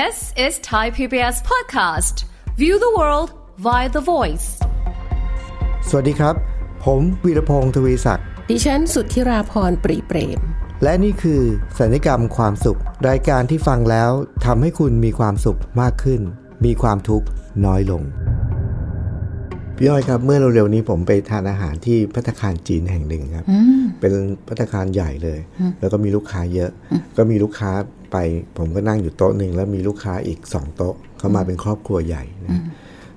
This is Thai PBS podcast. View the world via the voice. สวัสดีครับ ผมวีรพงศ์ทวีศักดิ์ ดิฉันสุทธิราพรปรีเปรม และนี่คือสัญญกรรมความสุข รายการที่ฟังแล้วทำให้คุณมีความสุขมากขึ้น มีความทุกข์น้อยลง พี่อ้อยครับ เมื่อเร็วๆนี้ผมไปทานอาหารที่พัตตาคารจีนแห่งหนึ่งครับ เป็นพัตตาคารใหญ่เลย แล้วก็มีลูกค้าเยอะ ก็มีลูกค้า ไป ผมก็นั่งอยู่โต๊ะหนึ่งแล้วมีลูกค้าอีกสองโต๊ะเขามาเป็นครอบครัวใหญ่นะ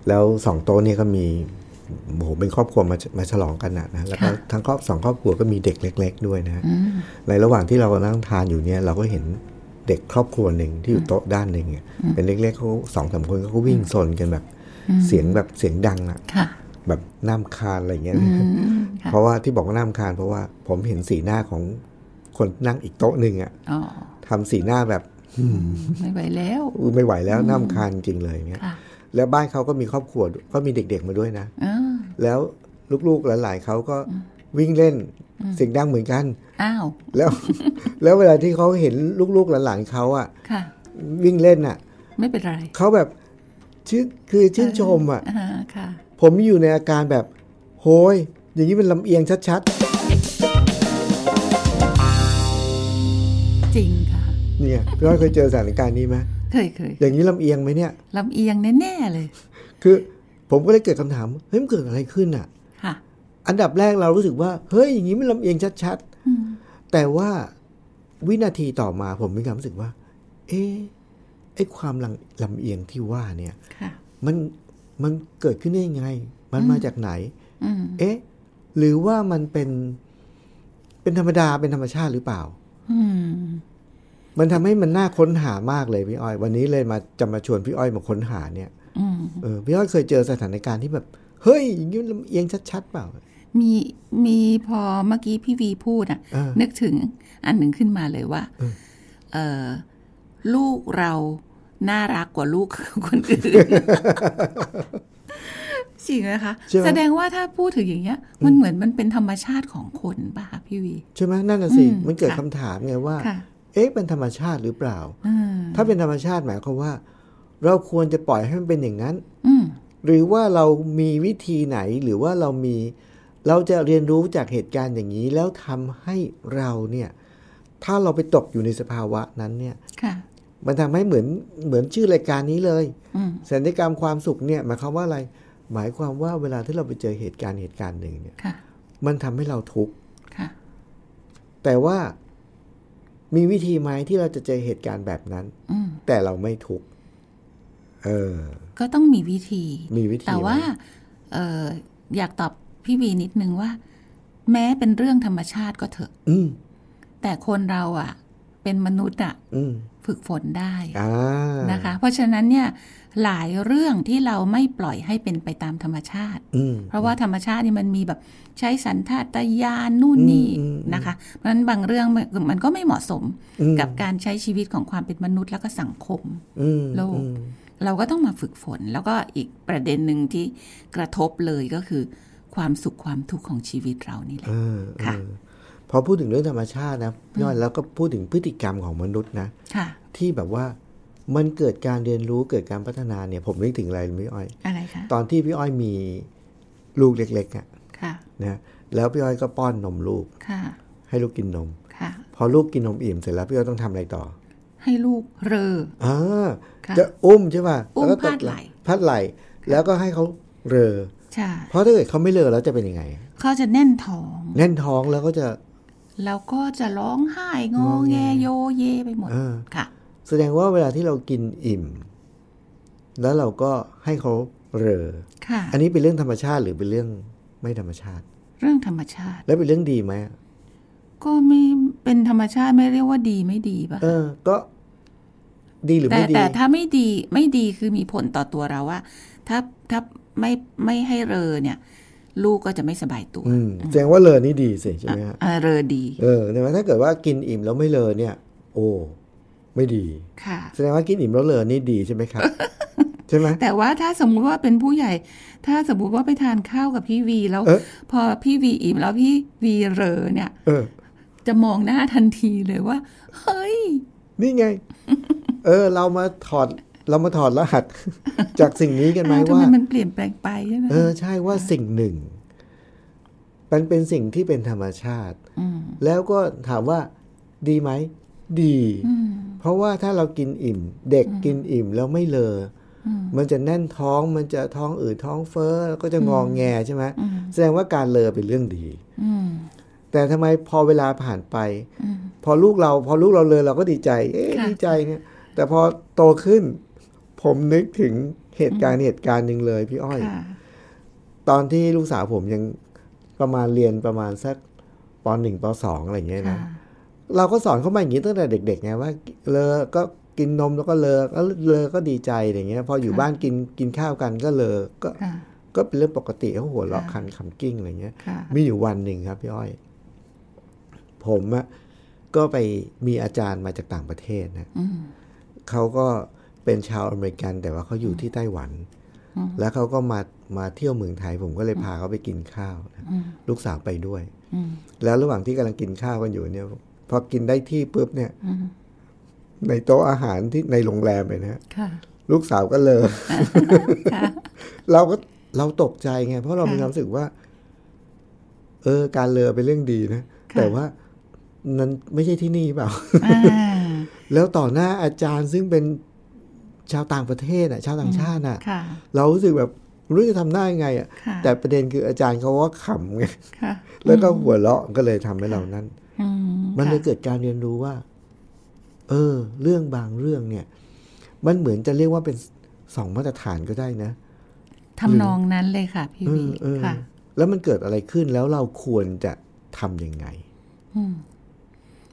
แล้วสองโต๊ะเนี่ยก็มีโอ้โหเป็นครอบครัวมามาฉลองกันนะนะแล้วก็ทั้งครอบสองครอบครัวก็มีเด็กเล็ก ๆ ด้วยนะในระหว่างที่เรานั่งทานอยู่เนี่ยเราก็เห็นเด็กครอบครัวหนึ่งที่อยู่โต๊ะด้านหนึ่งเนี่ยเป็นเล็กๆเขาสองสามคนเขาก็วิ่งซนกันแบบเสียงแบบเสียงดังอะค่ะแบบน้ำคาญอะไรอย่างเงี้ยนะเพราะว่าที่บอกว่าน้ำคาญเพราะว่าผมเห็นสีหน้าของคนนั่งอีกโต๊ะหนึ่งอะอ๋อ ทำสีหน้าแบบไม่ไหวแล้วอุ๊ยไม่ไหวแล้วน้ำคาญจริงเลยเงี้ยค่ะแล้วบ้านเขาก็มีครอบครัวก็มีเด็กๆมาด้วยนะอ้าวแล้วลูกๆหลานๆเขาก็วิ่งเล่นเสียงดังเหมือนกันอ้าวแล้ว แล้วเวลาที่เขาเห็นลูกๆหลานๆเขาอะค่ะวิ่งเล่นอะไม่เป็นไรเขาแบบชื่นคือชื่นชมอะอ่าค่ะผมอยู่ในอาการแบบ โหย อย่างนี้เป็นลำเอียงชัดจ เนี่ยพี่อ้อยเคยเจอสถานการณ์นี้ไหมเคยเคยอย่างนี้ลำเอียงไหมเนี่ยลำเอียงแน่ๆเลย คือผมก็เลยเกิดคำถามเฮ้ยมันเกิดอะไรขึ้นอะค่ะอันดับแรกเรารู้สึกว่า เฮ้ยอย่างนี้มันลำเอียงชัดๆแต่ว่าวินาทีต่อมาผมมีความรู้สึกว่า เอ๊ะไอ้ความลำลำเอียงที่ว่าเนี่ยค่ะมันมันเกิดขึ้นได้ยังไง มันมาจากไหนอืมเอ๊ะ หรือว่ามันเป็น เป็นธรรมดาเป็นธรรมชาติหรือเปล่าอื มมันทำให้มันน่าค้นหามากเลยพี่อ้อย วันนี้เลยมาจะมาชวนพี่อ้อยมาค้นหาเนี่ยอืมเออพี่อ้อยเคยเจอสถานการณ์ที่แบบ เฮ้ยอย่างนี้มันลำเอียงชัดๆเปล่ามีมีพอเมื่อกี้พี่วีพูดอะเออนึกถึงอันหนึ่งขึ้นมาเลยว่าเออลูกเราน่ารักกว่าลูกคนอื่นจริงไหมคะใช่ไหมแสดงว่าถ้าพูดถึงอย่างเงี้ย มันเหมือนมันเป็นธรรมชาติของคนป่ะคะพี่วี ใช่ไหมนั่นน่ะสิอืมมันเกิดค่ะคำถามไงว่าค่ะ เอ๊ะเป็นธรรมชาติหรือเปล่าอืมถ้าเป็นธรรมชาติหมายความว่า เราควรจะปล่อยให้มันเป็นอย่างนั้นอืมหรือว่าเรามีวิธีไหนหรือว่าเรามี เราจะเรียนรู้จากเหตุการณ์อย่างนี้ แล้วทำให้เราเนี่ย ถ้าเราไปตกอยู่ในสภาวะนั้นเนี่ยค่ะมันทำให้เหมือนเหมือนชื่อรายการนี้เลยอืมสัญญกรรมความสุขเนี่ยหมายความว่าอะไร หมายความว่าเวลาที่เราไปเจอเหตุการณ์เหตุการณ์หนึ่งเนี่ยค่ะมันทำให้เราทุกข์ค่ะแต่ว่า มีวิธีไหมที่เราจะเจอเหตุการณ์แบบนั้นอืมแต่เราไม่ทุกข์เออ ก็ต้องมีวิธี มีวิธีแต่ว่าไหมเอออยากตอบพี่วีนิดนึงว่า แม้เป็นเรื่องธรรมชาติก็เถอะอืมแต่คนเราอะ เป็นมนุษย์อะอืม ฝึกฝนได้อ่านะคะ เพราะฉะนั้นเนี่ยหลายเรื่องที่เราไม่ปล่อยให้เป็นไปตามธรรมชาติอืมเพราะว่าธรรมชาตินี่มันมีแบบใช้สันทาตญาณนู่นนี่อืมอืมนะคะ เพราะฉะนั้นบางเรื่องมันมันก็ไม่เหมาะสมอืมกับการใช้ชีวิตของความเป็นมนุษย์แล้วก็สังคมอืมโลกอืมเราก็ต้องมาฝึกฝน แล้วก็อีกประเด็นหนึ่งที่กระทบเลยก็คือ ความสุขความทุกข์ของชีวิตเรานี่แหละเออค่ะเออพอพูดถึงเรื่องธรรมชาตินะพี่อ้อยแล้วก็พูดถึงพฤติกรรมของมนุษย์นะค่ะที่แบบว่ามันเกิดการเรียนรู้เกิดการพัฒนาเนี่ย ผมนึกถึงอะไรรู้ไหมพี่อ้อยอะไรคะตอนที่พี่อ้อยมีลูกเล็กๆอะค่ะนะแล้วพี่อ้อยก็ป้อนนมลูกค่ะ ให้ลูกกินนมค่ะ พอลูกกินนมอิ่มเสร็จแล้วพี่อ้อยต้องทำอะไรต่อ ให้ลูกเรออ่าค่ะจะอุ้มใช่ป่ะอุ้มแล้วก็พาดไหล่พาดไหล่แล้วก็ให้เขาเรอใช่เพราะถ้าเกิดเขาไม่เรอแล้วจะเป็นยังไงเขาจะแน่นท้อง แน่นท้องแล้วก็จะ แล้วก็จะร้องไห้งอแงโยเยไปหมดเออค่ะ แสดงว่าเวลาที่เรากินอิ่ม แล้วเราก็ให้เขาเรอค่ะ อันนี้เป็นเรื่องธรรมชาติหรือเป็นเรื่องไม่ธรรมชาติ เรื่องธรรมชาติ แล้วเป็นเรื่องดีไหมก็ไม่เป็นธรรมชาติไม่เรียกว่าดีไม่ดีป่ะเออ ก็ดีหรือแต่ไม่ดีแต่ถ้าไม่ดีไม่ดีคือมีผลต่อตัวเราว่า ถ้าถ้าไม่ไม่ให้เรอเนี่ย ลูกก็จะไม่สบายตัวอืมแสดงว่าเลอนี่ดีสิใช่ไหมฮะอ่าเรอดีเออแต่ว่าถ้าเกิดว่ากินอิ่มแล้วไม่เลอเนี่ย โอ้ไม่ดีค่ะ แสดงว่ากินอิ่มแล้วเลอนี่ดีใช่ไหมครับใช่ไหมแต่ว่าถ้าสมมุติว่าเป็นผู้ใหญ่ ถ้าสมมุติว่าไปทานข้าวกับพี่วีแล้วเอ๊ะพอพี่วีอิ่มแล้วพี่วีเรอเนี่ยเออจะมองหน้าทันทีเลยว่า เฮ้ย นี่ไง เออ เรามาถอด เรามาถอดรหัสจากสิ่งนี้กันไหมอ้าวทำว่าไมมันเปลี่ยนแปลงไปใช่ไหมเออใช่ว่าสิ่งหนึ่ง มันเป็นสิ่งที่เป็นธรรมชาติมแล้วก็ถามว่าดีไหมดีอืมเพราะว่าถ้าเรากินอิ่ม เด็กกินอิ่มแล้วไม่เลออมมันจะแน่นท้องมันจะท้องอืดท้องเฟ้อแล้วก็จะงองแงใช่ไหมอืมแสดงว่าการเลอเป็นเรื่องดีอืมแต่ทำไมพอเวลาผ่านไปอืมพอลูกเรา พอลูกเราเลยเราก็ดีใจ เอ๊ะค่ะดีใจเนี่ย แต่พอโตขึ้น ผมนึกถึงเหตุการณ์เหตุการณ์หนึ่งเลยพี่อ้อยค่ะตอนที่ลูกสาวผมยังประมาณเรียนประมาณสักปหนึ่งปสองอะไรอย่างเงี้ยค่ะนะเราก็สอนเขามาอย่างนี้ตั้งแต่เด็กๆไงว่าเลอก็กินนมแล้วก็เลอก็เลอก็ดีใจอย่างเงี้ย พออยู่บ้านกินกินข้าวกันก็เลอก็ค่ะก็เป็นเรื่องปกติเขาหัวเราะค่ะคันขำกิ้งอะไรเงี้ยค่ะมีอยู่วันหนึ่งครับพี่อ้อย ผมอะก็ไปมีอาจารย์มาจากต่างประเทศนะอืมเขาก็ เป็นชาวอเมริกัน แต่ว่าเขาอยู่ที่ไต้หวันอืมแล้วเขาก็มามาเที่ยวเมืองไทย ผมก็เลยพาเขาไปกินข้าวนะอืมลูกสาวไปด้วยอืมแล้วระหว่างที่กำลังกินข้าวกันอยู่เนี่ยพอกินได้ที่ปุ๊บเนี่ยอืมในโต๊ะอาหารที่ในโรงแรมเลยนะฮะค่ะลูกสาวก็เลยค่ะเราก็เราตกใจไง เพราะเราค่ะมีความรู้สึกว่า เออ การเลอเป็นเรื่องดีนะค่ะแต่ว่านั้นไม่ใช่ที่นี่เปล่าอ่า แล้วต่อหน้าอาจารย์ซึ่งเป็น ชาวต่างประเทศอะชาวต่างชาติอะค่ะเรารู้สึกแบบไม่รู้จะทำหน้ายังไงอะค่ะแต่ประเด็นคืออาจารย์เขาว่าขำไงค่ะแล้วก็หัวเราะก็เลยทำให้เรานั้นอืมมันเลยค่ะเกิดการเรียนรู้ว่า เออ เรื่องบางเรื่องเนี่ย มันเหมือนจะเรียกว่าเป็นสองมาตรฐานก็ได้นะทำนองนั้นเลยค่ะ พี่เอวีอเออค่ะ แล้วมันเกิดอะไรขึ้นแล้วเราควรจะทำยังไงอืม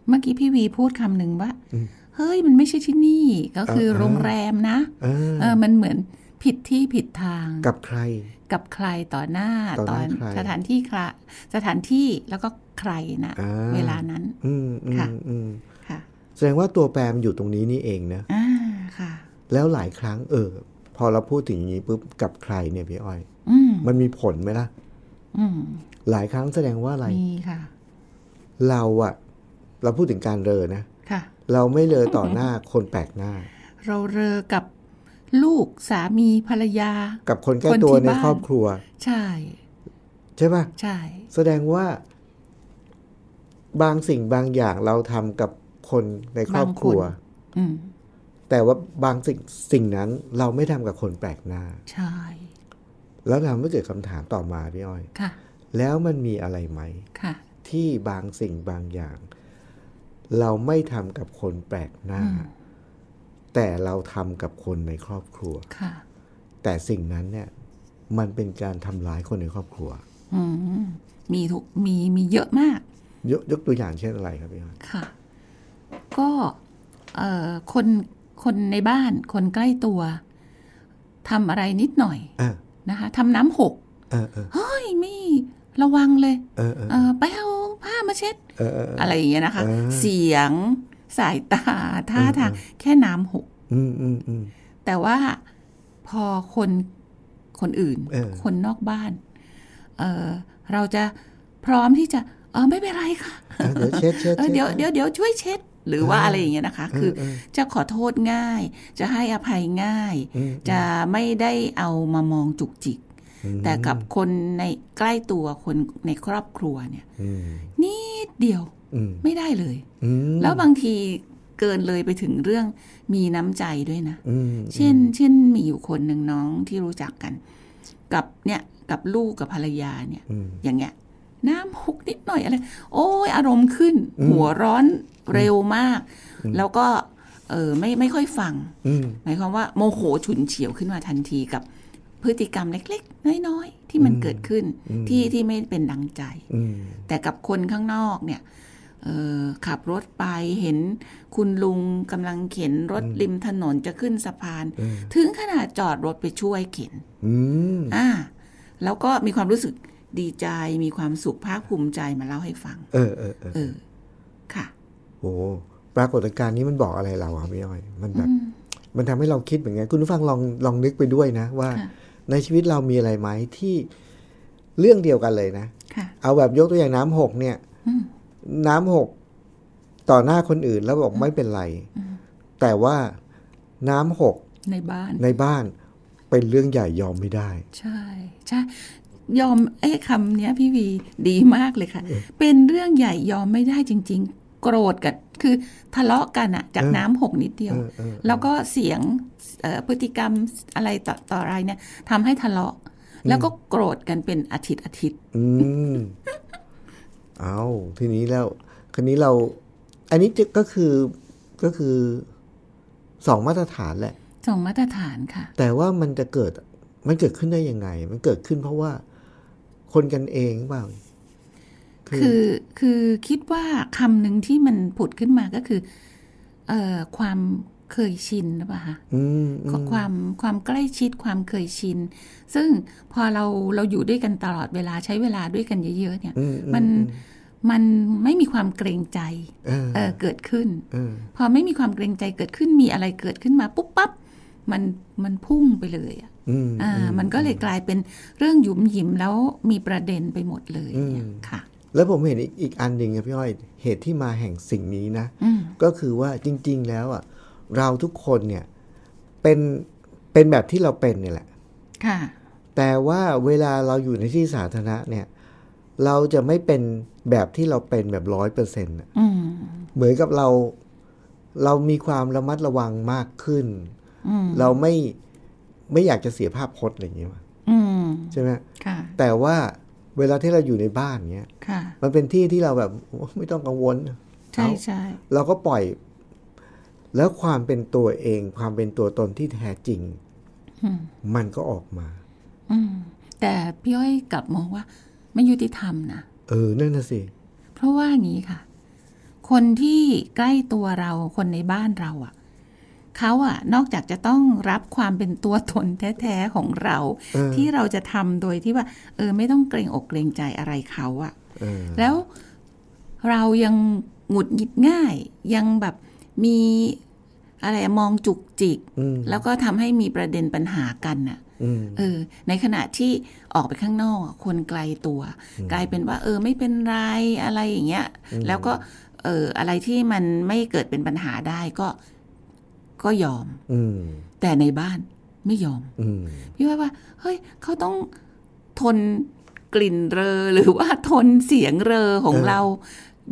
เมื่อกี้พี่วีพูดคำหนึ่งว่าอืม เฮ้ยมันไม่ใช่ที่นี่ก็คือเออโรงแรมนะเออเออมันเหมือนผิดที่ผิดทางกับใคร กับใครต่อหน้าต่อหน้าใครสถานที่คละสถานที่แล้วก็ใครนะอ่าเวลานั้นอืมอืค่ะมอืมค่ะแสดงว่าตัวแปรมันอยู่ตรงนี้นี่เองนะอ่าค่ะ แล้วหลายครั้ง เออ พอเราพูดถึงอย่างนี้ปุ๊บกับใครเนี่ยพี่อ้อยอืมมันมีผลไหมล่ะอืมหลายครั้งแสดงว่าอะไรมีค่ะ เราอะเราพูดถึงการเรอนะค่ะ เราไม่เลอต่อหน้าคนแปลกหน้า เราเรอกับลูกสามีภรรยา กับคนใกล้คนตัวที่ในบ้านครอบครัว ใช่ ใช่ปะใช่ แสดงว่า บางสิ่งบางอย่างเราทำกับคนในครอบครัวอืมแต่ว่าบางสิ่งสิ่งนั้น เราไม่ทำกับคนแปลกหน้า ใช่ แล้วทำให้เกิดคำถามต่อมาพี่อ้อย ค่ะ แล้วมันมีอะไรไหม ค่ะ ที่บางสิ่งบางอย่าง เราไม่ทำกับคนแปลกหน้า แต่เราทำกับคนในครอบครัวค่ะแต่สิ่งนั้นเนี่ย มันเป็นการทำร้ายคนในครอบครัวอืมมีทุกมีมีเยอะมาก ยกยกตัวอย่างเช่นอะไรครับพี่อ้อยค่ะ ก็เอ่อคนคนในบ้านคนใกล้ตัวทำอะไรนิดหน่อยอะนะคะทำน้ำหกเออเออเฮ้ยไม่ระวังเลยเออเออเออไปเอาผ้า มาเช็ดเออเอออะไรอย่างเงี้ยนะคะอ่าเสียงสายตาท่าทางแค่น้ำหกอืมอืมอืมแต่ว่าพอคนคนอื่นเออคนนอกบ้านเออเราจะพร้อมที่จะ เออไม่เป็นไรค่ะอะเดี๋ยวเช็ดเช็ดเออเดี๋ยวช็เดี๋ยวเดี๋ยวช่วยเช็ดหรือว่าอะไรอย่างเงี้ยนะคะ คือเออจะขอโทษง่าย จะให้อภัยง่ายอืมจะไม่ได้เอามามองจุกจิกอืม แต่กับคนในใกล้ตัวคนในครอบครัวเนี่ยอืมนิดเดียวอืมไม่ได้เลยอืมแล้วบางทีเกินเลยไปถึงเรื่องมีน้ำใจด้วยนะอืมเช่น เช่นมีอยู่คนหนึ่งน้องที่รู้จักกัน กับเนี่ยกับลูกกับภรรยาเนี่ยอืมอย่างเงี้ย น้ำหกนิดหน่อยอะไร โอ้ยอารมณ์ขึ้น หัวร้อนเร็วมาก แล้วก็เออไม่ไม่ค่อยฟังอืมหมายความว่าโมโหฉุนเฉียวขึ้นมาทันทีกับ พฤติกรรมเล็ก ๆ น้อย ๆ ที่มันเกิดขึ้นที่ที่ไม่เป็นดังใจอืมแต่กับคนข้างนอกเนี่ยเอ่อขับรถไปเห็นคุณลุงกำลังเข็นรถริมถนนจะขึ้นสะพาน ถึงขนาดจอดรถไปช่วยเข็นอืมอ่าแล้วก็มีความรู้สึกดีใจมีความสุขภาคภูมิใจมาเล่าให้ฟัง เออเออเออเออค่ะโอ้ปรากฏการณ์นี้มันบอกอะไรเราครับพี่อ้อย มันแบบมันทำให้เราคิดเหมือนกันคุณผู้ฟังลองลองนึกไปด้วยนะว่าค่ะ ในชีวิตเรามีอะไรไหมที่เรื่องเดียวกันเลยนะค่ะเอาแบบยกตัวอย่างน้ำหกเนี่ยอืมน้ำหกต่อหน้าคนอื่นแล้วบอกไม่เป็นไร แต่ว่าน้ำหกในบ้านในบ้านเป็นเรื่องใหญ่ยอมไม่ได้ ใช่ใช่ยอมเอ้คำเนี้ยพี่วีดีมากเลยค่ะ เป็นเรื่องใหญ่ยอมไม่ได้จริง ๆ โกรธกันคือทะเลาะกันอะจากเออน้ำหกนิดเดียวเออเออเออแล้วก็เสียงเอ่อพฤติกรรมอะไรต่อต่ออะไรเนี่ยทำให้ทะเลาะ แล้วก็โกรธกันเป็นอาทิตย์อาทิตย์อืมเอาทีนี้แล้วคันนี้เรา อันนี้จะก็คือก็คือสองมาตรฐานแหละสองมาตรฐานค่ะ แต่ว่ามันจะเกิดมันเกิดขึ้นได้ยังไง มันเกิดขึ้นเพราะว่าคนกันเองเปล่า คือคือคิดว่าคำหนึ่งที่มันผุดขึ้นมาก็คือ เอ่อความเคยชินหรือเปล่าคะอืมอืมความความใกล้ชิดความเคยชิน ซึ่งพอเราเราอยู่ด้วยกันตลอดเวลาใช้เวลาด้วยกันเยอะๆเนี่ยอืมมันมันไม่มีความเกรงใจเออเออเกิดขึ้นเออพอไม่มีความเกรงใจเกิดขึ้นมีอะไรเกิดขึ้นมาปุ๊บปั๊บมันมันพุ่งไปเลยอะอืมอ่า มันก็เลยกลายเป็นเรื่องหยุมหยิมแล้วมีประเด็นไปหมดเลยเนี่ยอืมค่ะ แล้วผมเห็นอีกอีกอันหนึ่งครับพี่อ้อยเหตุที่มาแห่งสิ่งนี้นะอืมก็คือว่าจริง ๆ แล้วอะเราทุกคนเนี่ยเป็นเป็นแบบที่เราเป็นเนี่ยแหละ ค่ะ แต่ว่าเวลาเราอยู่ในที่สาธารณะเนี่ย เราจะไม่เป็นแบบที่เราเป็นแบบร้อยเปอร์เซ็นต์อืมเหมือนกับเราเรามีความระมัดระวังมากขึ้นอืมเราไม่ไม่อยากจะเสียภาพพจน์อะไรอย่างเงี้ยว่ะอืมใช่ไหมค่ะแต่ว่า เวลาที่เราอยู่ในบ้านเงี้ยค่ะมันเป็นที่ที่เราแบบโอ้ไม่ต้องกังวล ใช่ใช่เราก็ปล่อย แล้วความเป็นตัวเอง ความเป็นตัวตนที่แท้จริงอืมมันก็ออกมา อืมแต่พี่อ้อยกลับมองว่าไม่ยุติธรรมนะ เออ นั่นน่ะสิ เพราะว่าอย่างนี้ค่ะ คนที่ใกล้ตัวเรา คนในบ้านเราอะ่ะ เขาอะ่ะนอกจากจะต้องรับความเป็นตัวตนแท้ๆของเราเออที่เราจะทำโดยที่ว่า เออ ไม่ต้องเกรงอกเกรงใจอะไรเขาอะ่ะเออแล้วเรายังหงุดหงิดง่าย ยังแบบมีอะไรมองจุกจิกอืมแล้วก็ทำให้มีประเด็นปัญหากันน่ะอืมเออ ในขณะที่ออกไปข้างนอกอะคนไกลตัว กลายเป็นว่า เออ ไม่เป็นไรอะไรอย่างเงี้ย แล้วก็เอออะไรที่มันไม่เกิดเป็นปัญหาได้ก็ ก็ยอม อืมแต่ในบ้านไม่ยอม อืมพี่ว่าว่า เฮ้ย เขาต้องทนกลิ่นเรอหรือว่าทนเสียงเรอของเออเรา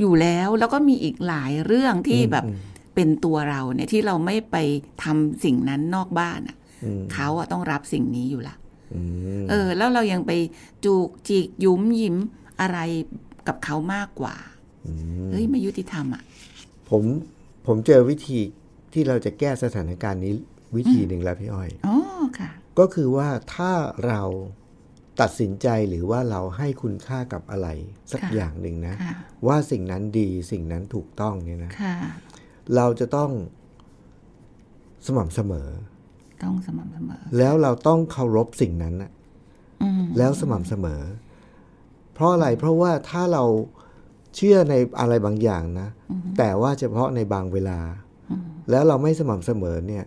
อยู่แล้ว แล้วก็มีอีกหลายเรื่องที่อืมแบบอืมเป็นตัวเราเนี่ยที่เราไม่ไปทำสิ่งนั้นนอกบ้านอะอืมเขาอะต้องรับสิ่งนี้อยู่ละอืมเออ แล้วเรายังไปจูกจิกยุ้มยิ้มอะไรกับเขามากกว่าเฮ้ยไม่ยุติธรรมอะผมผมเจอวิธี ที่เราจะแก้สถานการณ์นี้วิธีหนึ่งแล้วพี่อ้อยอ๋อค่ะ ก็คือว่าถ้าเราตัดสินใจหรือว่าเราให้คุณค่ากับอะไร สักค่ะอย่างหนึ่งนะค่ะว่าสิ่งนั้นดีสิ่งนั้นถูกต้องเนี่ยนะค่ะเราจะต้องสม่ำเสมอ ต้องสม่ำเสมอ แล้วเราต้องเคารพสิ่งนั้นนะอืมแล้วสม่ำเสมอ เพราะอะไรเพราะว่าถ้าเราเชื่อในอะไรบางอย่างนะ แต่ว่าเฉพาะในบางเวลา แล้วเราไม่สม่ำเสมอเนี่ย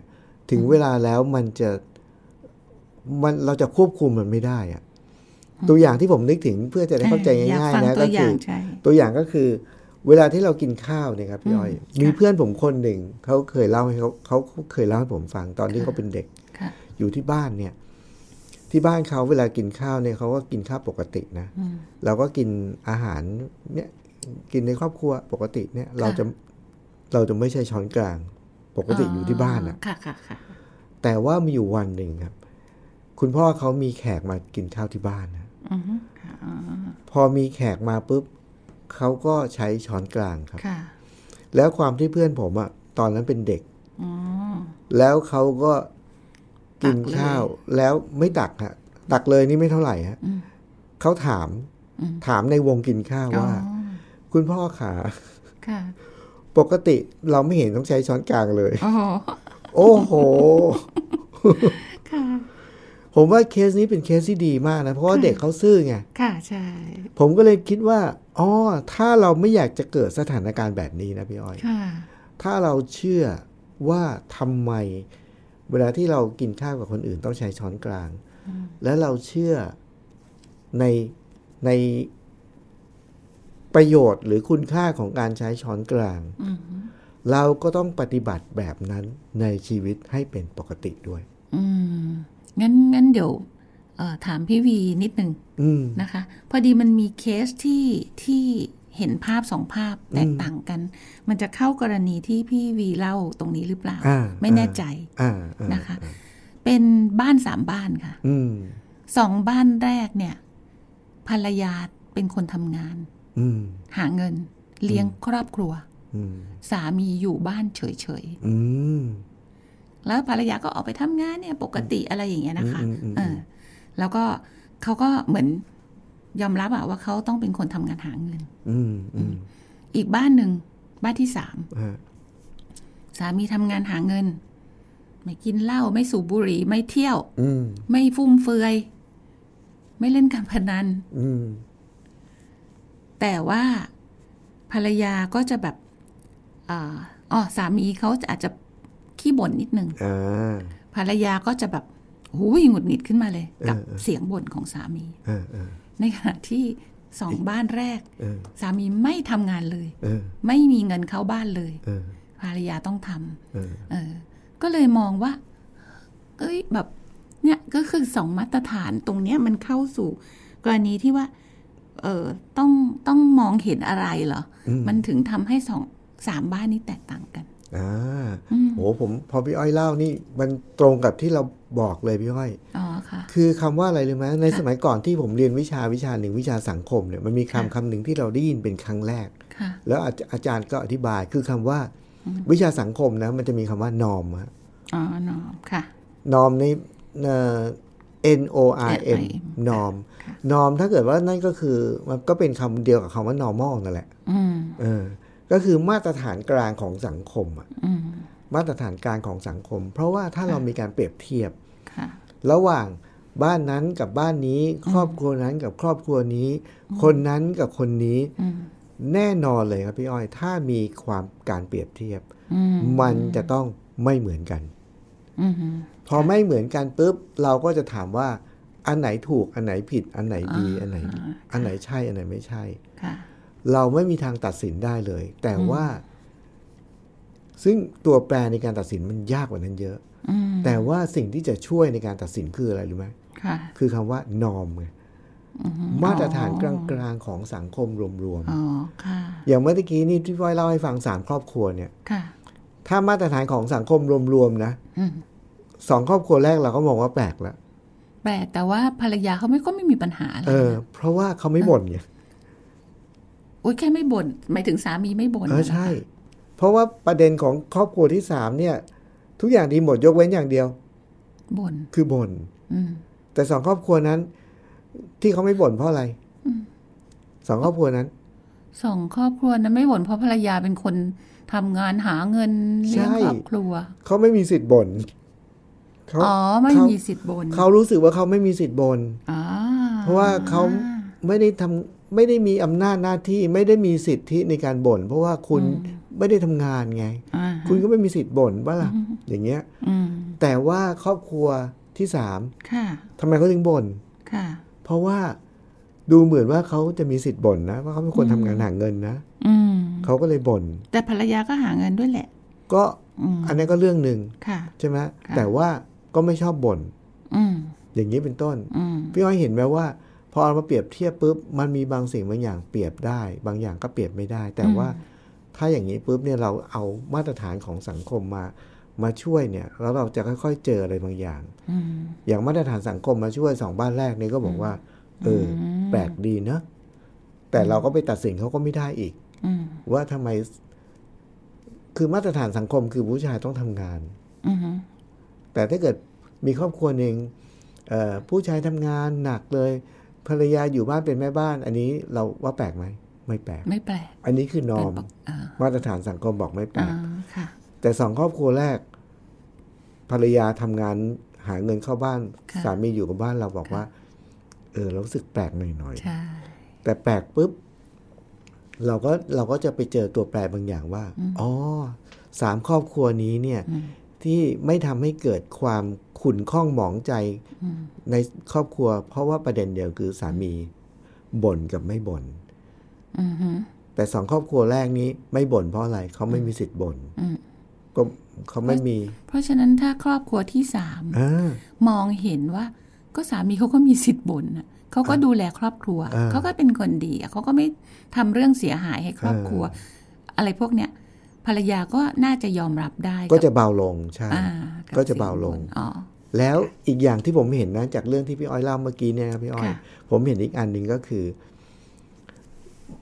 ถึงเวลาแล้วมันจะมันเราจะควบคุมมันไม่ได้อะตัวอย่างที่ผมนึกถึงเพื่อจะได้เข้าใจอยากง่ายฟังๆนะตัก็วอคืย่าองใช่ตัวอย่างก็คือเวลาที่เรากินข้าวเนี่ยครับพี่อ้อย มีเพื่อนผมคนหนึ่งเขาเคยเล่าให้เขาเขาเขาเคยเล่าให้ผมฟังตอนที่เขาเป็นเด็กค่ะอยู่ที่บ้านเนี่ย ที่บ้านเขาเวลากินข้าวเนี่ยเขาก็กินข้าวปกตินะเราก็กินอาหารเนี่ยกินในครอบครัวปกติเนี่ย เราจะเราจะไม่ใช่ช้อนกลาง ปกติอยู่ที่บ้านอะค่ะค่ะค่ะแต่ว่ามีอยู่วันหนึ่งครับ คุณพ่อเขามีแขกมากินข้าวที่บ้านนะอือฮึค่ะอ๋อพอมีแขกมาปุ๊บเขาก็ใช้ช้อนกลางครับค่ะแล้วความที่เพื่อนผมอะตอนนั้นเป็นเด็กอ๋อแล้วเขาก็กินตักเลยข้าว แล้วไม่ตักฮะตักเลยนี่ไม่เท่าไหร่ฮะอืมเขาถามอืมถามในวงกินข้าวว่าอ๋อคุณพ่อขาค่ะ ปกติเราไม่เห็นต้องใช้ช้อนกลางเลยอ๋อโอ้โหค่ะผมว่าเคสนี้เป็นเคสที่ดีมากนะ เพราะว่าเด็กเขาซื่อไง ค่ะ ใช่ ผมก็เลยคิดว่า อ๋อ ถ้าเราไม่อยากจะเกิดสถานการณ์แบบนี้นะพี่อ้อย ค่ะ ถ้าเราเชื่อว่าทำไม เวลาที่เรากินข้าวกับคนอื่นต้องใช้ช้อนกลาง และเราเชื่อในใน ประโยชน์หรือคุณค่าของการใช้ช้อนกลางอืมเราก็ต้องปฏิบัติแบบนั้นในชีวิตให้เป็นปกติด้วยอืมงั้นงั้นเดี๋ยวเอ่อถามพี่วีนิดนึงอืมนะคะ พอดีมันมีเคสที่ที่เห็นภาพสองภาพแตกต่างกัน มันจะเข้ากรณีที่พี่วีเล่าตรงนี้หรือเปล่าอ่าไม่แน่ใจอ่าอ่านะคะ เป็นบ้านสามบ้านค่ะอืมสองบ้านแรกเนี่ย ภรรยาเป็นคนทำงานอืม หาเงิน เลี้ยงครอบครัวอืมสามีอยู่บ้านเฉยอืมๆแล้วภรรยาก็ออกไปทำงานเนี่ยปกติอะไรอย่างเงี้ยนะคะอืมอืมอืมเออแล้วก็เขาก็เหมือนยอมรับอะว่าเขาต้องเป็นคนทำงานหาเงินอืมอืมอีกบ้านหนึ่งบ้านที่สามฮะสามีทำงานหาเงิน ไม่กินเหล้าไม่สูบบุหรี่ไม่เที่ยวอืมไม่ฟุ่มเฟือย ไม่เล่นการพนันอืม แต่ว่าภรรยาก็จะแบบอาอ๋อสามีเขาอาจจะขี้บ่นนิดนึงอ่าภรรยาก็จะแบบหูยหงุดหงิดขึ้นมาเลย กับเออเออเสียงบ่นของสามีเออเออในขณะที่สองบ้านแรกเออสามีไม่ทำงานเลยเออไม่มีเงินเข้าบ้านเลยเออภรรยาต้องทำเออเออก็เลยมองว่า เอ้ยแบบเนี่ยก็คือสองมาตรฐานตรงเนี้ยมันเข้าสู่กรณีที่ว่า เออต้องต้องมองเห็นอะไรเหรอ มันถึงทำให้สองสามบ้านนี้แตกต่างกันอ่าโหผมพอพี่อ้อยเล่านี่มันตรงกับที่เราบอกเลยพี่อ้อยอ๋อค่ะ คือคำว่าอะไรเลยไหมในสมัยก่อนที่ผมเรียนวิชาวิชาหนึ่งวิชาสังคมเนี่ยมันมีคำค่ะคำหนึ่งที่เราได้ยินเป็นครั้งแรกค่ะแล้วอาจอาจารย์ก็อธิบายคือคำว่า วิชาสังคมนะมันจะมีคำว่านอมฮะอ๋อนอมค่ะนอมในเอ่อ N O R M นอมนอมถ้าเกิดว่านั่นก็คือมันก็เป็นคำเดียวกับคำว่า normal นั่นแหละอืมเออ ก็คือมาตรฐานกลางของสังคมอะอืมมาตรฐานกลางของสังคม เพราะว่าถ้าเรามีการเปรียบเทียบค่ะระหว่างบ้านนั้นกับบ้านนี้ ครอบครัวนั้นกับครอบครัวนี้ คนนั้นกับคนนี้อืมแน่นอนเลยครับพี่อ้อย ถ้ามีความการเปรียบเทียบอืมมันจะต้องไม่เหมือนกันอืม พอไม่เหมือนกันปุ๊บเราก็จะถามว่า อันไหนถูกอันไหนผิด อันไหนดีอันไหน อันไหนใช่ อันไหนไม่ใช่ค่ะเราไม่มีทางตัดสินได้เลย แต่ว่า ซึ่งตัวแปรในการตัดสินมันยากกว่านั้นเยอะอืมแต่ว่าสิ่งที่จะช่วยในการตัดสินคืออะไรรู้ไหมค่ะคือคำว่านอมไงมาตรฐานกลางๆของสังคมรวมอ๋อค่ะๆอย่างเมื่อกี้นี่ที่พ่อยเล่าให้ฟังสามครอบครัวเนี่ยค่ะ ถ้ามาตรฐานของสังคมรวมๆนะอืมสองครอบครัวแรกเราก็มองว่าแปลกแล้วแปลกแต่ว่าภรรยาเขาไม่ก็ไม่มีปัญหาอะไรเออนะเพราะว่าเขาไม่บ่นไงโอ้ยแค่ไม่บ่นหมายถึงสามีไม่บ่นเออนะคะใช่ เพราะว่าประเด็นของครอบครัวที่สามเนี่ย ทุกอย่างดีหมดยกเว้นอย่างเดียวบ่นคือบ่นอืมแต่สองครอบครัวนั้น ที่เขาไม่บ่นเพราะอะไรสองครอบครัวนั้นสองครอบครัวนั้นไม่บ่นเพราะภรรยาเป็นคน ทำงานหาเงินเลี้ยงใช่ครอบครัว เขาไม่มีสิทธิ์บ่นเขาอ๋อไม่เขามีสิทธิ์บ่นเขารู้สึกว่าเขาไม่มีสิทธิ์บ่นอ๋อเพราะว่าเขาไม่ได้ทำไม่ได้มีอำนาจหน้าที่ไม่ได้มีสิทธิในการบ่น เพราะว่าคุณไม่ได้ทำงานไงอ่าคุณก็ไม่มีสิทธิ์บ่นว่าล่ะ อย่างเงี้ยอืมแต่ว่าครอบครัวที่สามค่ะทำไมเขาถึงบ่นค่ะเพราะว่าดูเหมือนว่าเขาจะมีสิทธิ์บ่นนะว่าเขาเป็นคนทำงานหาเงินนะอืม เขาก็เลยบ่นแต่ภรรยาก็หาเงินด้วยแหละ ก็อืมอันนี้นก็เรื่องหนึ่งค่ะใช่ไหมค่ะแต่ว่าก็ไม่ชอบบ่นอืมอย่างนี้เป็นต้นอืมพี่อ้อยเห็นไหมว่าพอเอามาเปรียบเทียบปุ๊บมันมีบางสิ่งบางอย่างเปรียบได้ บางอย่างก็เปรียบไม่ได้ แต่ว่าถ้าอย่างนี้ปุ๊บเนี่ยเราเอามาตรฐานของสังคมมามาช่วยเนี่ยแล้วเราจะค่อยๆเจออะไรบางอย่างอืมอย่างมาตรฐานสังคมมาช่วยสองบ้านแรกนี่ก็บอกว่า เอออแปลกดีเนอะแต่เราก็ไปตัดสินเขาก็ไม่ได้อีกอืม ว่าทำไม คือมาตรฐานสังคมคือผู้ชายต้องทำงานอืมแต่ถ้าเกิดมีครอบครัวหนึ่งเอ่อผู้ชายทำงานหนักเลย ภรรยาอยู่บ้านเป็นแม่บ้าน อันนี้เราว่าแปลกไหมไม่แปลกไม่แปลก อันนี้คือนอมเป็นปกอ่ามาตรฐานสังคมบอกไม่แปลอ่ากค่ะแต่สองครอบครัวแรก ภรรยาทำงานหาเงินเข้าบ้านค่ะสามีอยู่กับบ้านเราบอกว่า เออเรารู้สึกแปลกหน่อยใช่ๆแต่แปลกปุ๊บ เราก็เราก็จะไปเจอตัวแปรบางอย่างว่าอ๋อสามครอบครัวนี้เนี่ยที่ไม่ทำให้เกิดความขุ่นข้องหมองใจในครอบครัว เพราะว่าประเด็นเดียวคือสามีบ่นกับไม่บ่นอือฮึแต่สองครอบครัวแรกนี้ไม่บ่นเพราะอะไรเขาไม่มีสิทธิ์บ่นอืมก็เขาไม่มี เพราะฉะนั้นถ้าครอบครัวที่สามอ่ามองเห็นว่า ก็สามีเขาก็มีสิทธิ์บ่นน่ะ เขาก็ดูแลครอบครัวอ่าเขาก็เป็นคนดีอะเขาก็ไม่ทำเรื่องเสียหายให้ครอบครัว อะไรพวกเนี้ยภรรยาก็น่าจะยอมรับได้ ก็บจะเบาลงใช่อ่าบก็จะเบาลงสิ่บ่นอ๋อแล้วอีกอย่างที่ผมเห็นนะจากเรื่องที่พี่อ้อยเล่าเมื่อกี้เนี่ยนะพี่อ้อยค่ะผมเห็นอีกอันหนึ่งก็คือ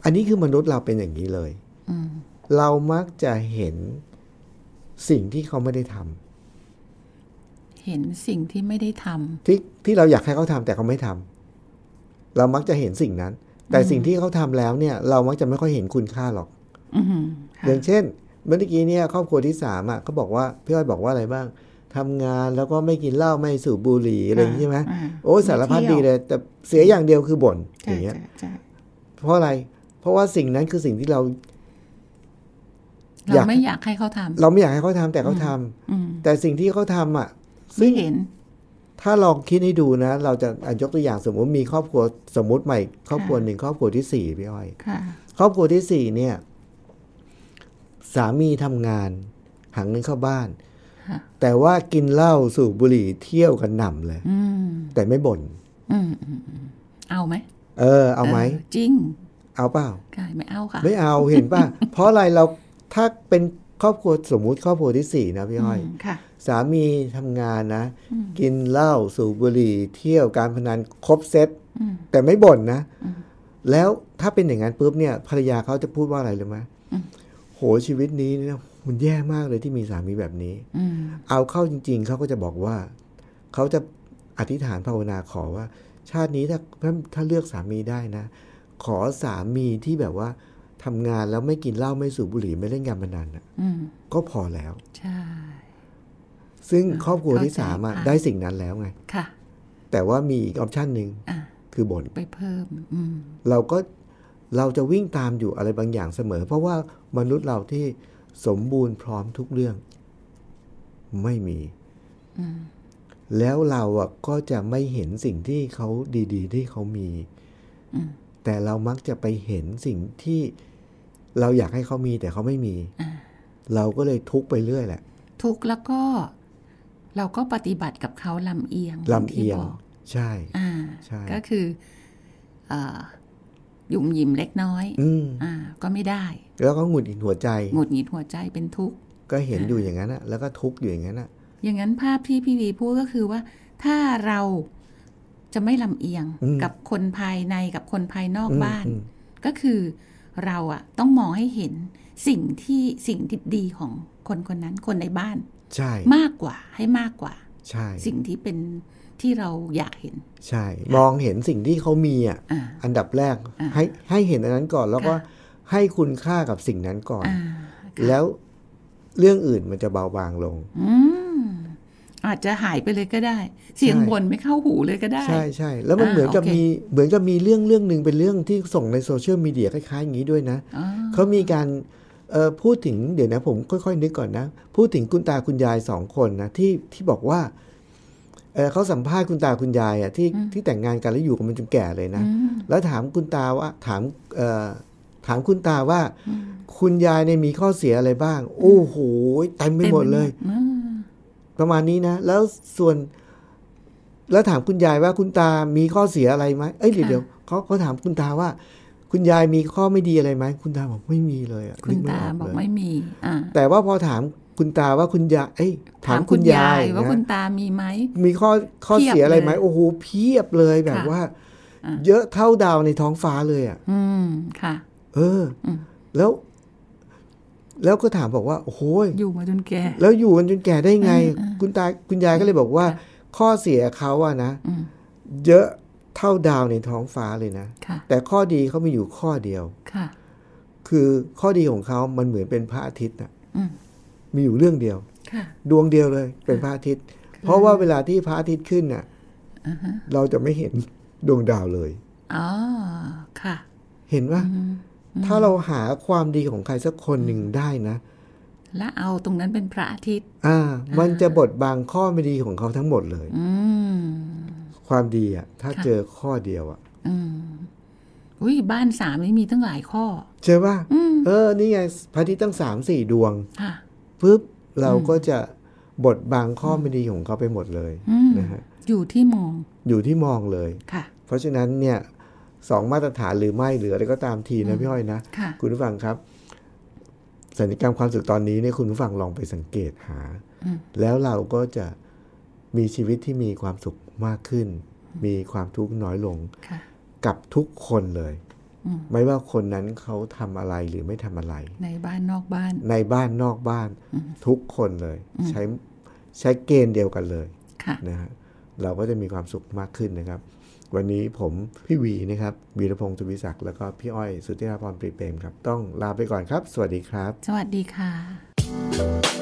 อันนี้คือมนุษย์เราเป็นอย่างนี้เลยอืมเรามักจะเห็นสิ่งที่เขาไม่ได้ทำเห็นสิ่งที่ไม่ได้ทำที่ที่เราอยากให้เขาทำแต่เขาไม่ทำ เรามักจะเห็นสิ่งนั้น แต่สิ่งที่เขาทำแล้วเนี่ย เรามักจะไม่ค่อยเห็นคุณค่าหรอกอืมค่ะอย่างเช่น เมื่อกี้เนี่ยครอบครัวที่สามอะเขาบอกว่าพี่อ้อยบอกว่าอะไรบ้างทำงานแล้วก็ไม่กินเหล้าไม่สูบบุหรี่อะไรอย่างนี้ใช่ไหมอ่าโอ้ยสารพัดดีเลย แต่เสียอย่างเดียวคือบ่นอใช่ย่างเงี้ยใช่ใช่เพราะอะไร เพราะว่าสิ่งนั้นคือสิ่งที่เราอเรายากไม่อยากให้เขาทำเราไม่อยากให้เขาทำแต่เขาทำอืมแต่สิ่งที่เขาทำอะไม่เห็น ถ้าลองคิดให้ดูนะ เราจะอะยกตัวอย่างสมมติมีครอบครัวสมมติใหม่ ครอบครัวหนึ่งครอบครัวที่สี่พี่อ้อยค่ะครอบครัวที่สี่เนี่ย สามีทำงานหาเงินเข้าบ้านค่ะแต่ว่ากินเหล้าสูบบุหรี่เที่ยวกันหนำเลยอืมแต่ไม่บ่นอืมอืมอืมเอาไหมเออ เอาไหมจริง เอาเปล่าใช่ไม่เอาค่ะ ไม่เอาเห็นป่ะ เพราะอะไรเราถ้าเป็นครอบครัวสมมุติครอบครัวที่สี่นะพี่อ้อยมค่ะ สามีทำงานนะ กินเหล้าสูบบุหรี่ เที่ยวการพนันครบเซตอืมแต่ไม่บ่นนะ แล้วถ้าเป็นอย่างนั้นปุ๊บเนี่ยภรรยาเขาจะพูดว่าอะไรรู้ไหมโหชีวิตนี้เนี่ยมันแย่มากเลยที่มีสามีแบบนี้อืมเอาเข้าจริง ๆเขาก็จะบอกว่าเขาจะอธิษฐานภาวนาขอว่า ชาตินี้ถ้าถ้าถ้าเลือกสามีได้นะ ขอสามีที่แบบว่าทำงานแล้วไม่กินเหล้าไม่สูบบุหรี่ไม่เล่นการพนันน่ะอืมก็พอแล้วใช่ ซึ่งครอบครัวที่เข้าใจสามอะค่ะได้สิ่งนั้นแล้วไงค่ะ แต่ว่ามีอีกออปชันหนึ่งอะคือบ่นไปเพิ่มอืมเราก็เราจะวิ่งตามอยู่อะไรบางอย่างเสมอ เพราะว่ามนุษย์เราที่สมบูรณ์พร้อมทุกเรื่อง ไม่มีแล้วเราอะก็จะไม่เห็นสิ่งที่เขาดี ๆ ที่เขามีแต่เรามักจะไปเห็นสิ่งที่เราอยากให้เขามีแต่เขาไม่มี เราก็เลยทุกข์ไปเรื่อยแหละ ทุกข์แล้วก็ เราก็ปฏิบัติกับเขาลำเอียงลำเอียงที่บอกใช่อ่าใช่ก็คือเอ่อหยุ่มหยิมเล็กน้อยอืมอ่า ก็ไม่ได้ แล้วก็หงุดหงิดหัวใจหงุดหงิดหัวใจเป็นทุกข์ก็เห็นอยู่อย่างนั้นอะแล้วก็ทุกข์อยู่อย่างนั้นอะอย่างนั้นภาพที่พี่วีพูดก็คือว่า ถ้าเราจะไม่ลำเอียงกับคนภายในกับคนภายนอกบ้าน ก็คือเราอะต้องมองให้เห็นสิ่งที่สิ่งที่ดีของคนคนนั้นคนในบ้าน ใช่มากกว่าให้มากกว่า ใช่ สิ่งที่เป็นที่เราอยากเห็น ใช่ มองเห็นสิ่งที่เขามีอะอ่าอันดับแรกอ่าให้ให้เห็นอันนั้นก่อน แล้วก็ค่ะให้คุณค่ากับสิ่งนั้นก่อนอ่าแล้วเรื่องอื่นมันจะเบาบางลงอืมอาจจะหายไปเลยก็ได้ เสียงใช่บ่นไม่เข้าหูเลยก็ได้ ใช่ใช่แล้วมันอ่าเหมือนกับโอเคมีเหมือนกับมีเรื่องเรื่องหนึ่งเป็นเรื่องที่ส่งในโซเชียลมีเดียคล้ายๆอย่างนี้ด้วยนะอ๋อเขามีการ เอ่อพูดถึงเดี๋ยวนะผมค่อยๆนึกก่อนนะ พูดถึงคุณตาคุณยายสองคนนะที่ที่บอกว่าเอ่อเขาสัมภาษณ์คุณตาคุณยายอะที่ที่แต่งงานกันแล้วอยู่กันมันจนแก่เลยนะอืมแล้วถามคุณตาว่าถามเอ่อถามคุณตาว่า คุณยายเนี่ยมีข้อเสียอะไรบ้าง โอ้โหเต็มไปหมดเลยอืมประมาณนี้นะ แล้วส่วน แล้วถามคุณยายว่าคุณตามีข้อเสียอะไรไหมเอ้ยเดี๋ยวเดี๋ยวเขาเขาถามคุณตาว่า คุณยายมีข้อไม่ดีอะไรไหมคุณตาบอกไม่มีเลยอะคุณนึกไม่ตาออกบอกเลยไม่มีอ่าแต่ว่าพอถามคุณตาว่าคุณยายเอ้ยถามคุณยายว่านะคุณตามีไหมมีข้อข้อเพียบเสียอะไรไหมเลยโอ้โหเพียบเลยแบบค่ะว่าอ่า เยอะเท่าดาวในท้องฟ้าเลยอะ อืมค่ะเอออแล้ว แล้วก็ถามบอกว่าโอ้โหอยู่มาจนแก่ แล้วอยู่กันจนแก่ได้ไง คุณตาคุณยายก็เลยบอกว่า ข้อเสียเขาอะนะอืมเยอะ เท่าดาวในท้องฟ้าเลยนะค่ะแต่ข้อดีเขามีอยู่ข้อเดียวค่ะคือข้อดีของเขามันเหมือนเป็นพระอาทิตย์นะอืมมีอยู่เรื่องเดียวค่ะดวงเดียวเลยเป็นพระอาทิตย์ เพราะว่าเวลาที่พระอาทิตย์ขึ้นน่ะอ่าฮะเราจะไม่เห็นดวงดาวเลยอ๋อค่ะ เห็นว่าถ้าเราหาความดีของใครสักคนหนึ่งได้นะและเอาตรงนั้นเป็นพระอาทิตย์ อ่า มันจะบดบังข้อไม่ดีของเขาทั้งหมดเลย อืม ความดีอะ ถ้าค่ะเจอข้อเดียวอะอืมอุ้ยบ้านสามนี่มีตั้งหลายข้อใช่ป่ะเออ นี่ไงพระอาทิตย์ตั้งสามสี่ดวงค่ะปุ๊บเราก็จะบดบังข้อไม่ดีของเขาไปหมดเลยอืมนะฮะอยู่ที่มอง อยู่ที่มองเลยค่ะ เพราะฉะนั้นเนี่ยสองมาตรฐานหรือไม่หรืออะไรก็ตามทีนะพี่อ้อยนะค่ะคุณผู้ฟังครับสัญญกรรมความสุขตอนนี้เนี่ยคุณผู้ฟังลองไปสังเกตหา แล้วเราก็จะ มีชีวิตที่มีความสุขมากขึ้น มีความทุกข์น้อยลงค่ะกับทุกคนเลยไม่ว่าคนนั้นเขาทำอะไรหรือไม่ทำอะไร ในบ้านนอกบ้าน ในบ้านนอกบ้าน ทุกคนเลย ใช้ใช้เกณฑ์เดียวกันเลยค่ะนะฮะเราก็จะมีความสุขมากขึ้นนะครับ วันนี้ผมพี่วีนะครับวีรพงศ์สุวิศักดิ์แล้วก็พี่อ้อย สุทธิราพรปรีเปรมครับ ต้องลาไปก่อนครับ สวัสดีครับ สวัสดีค่ะ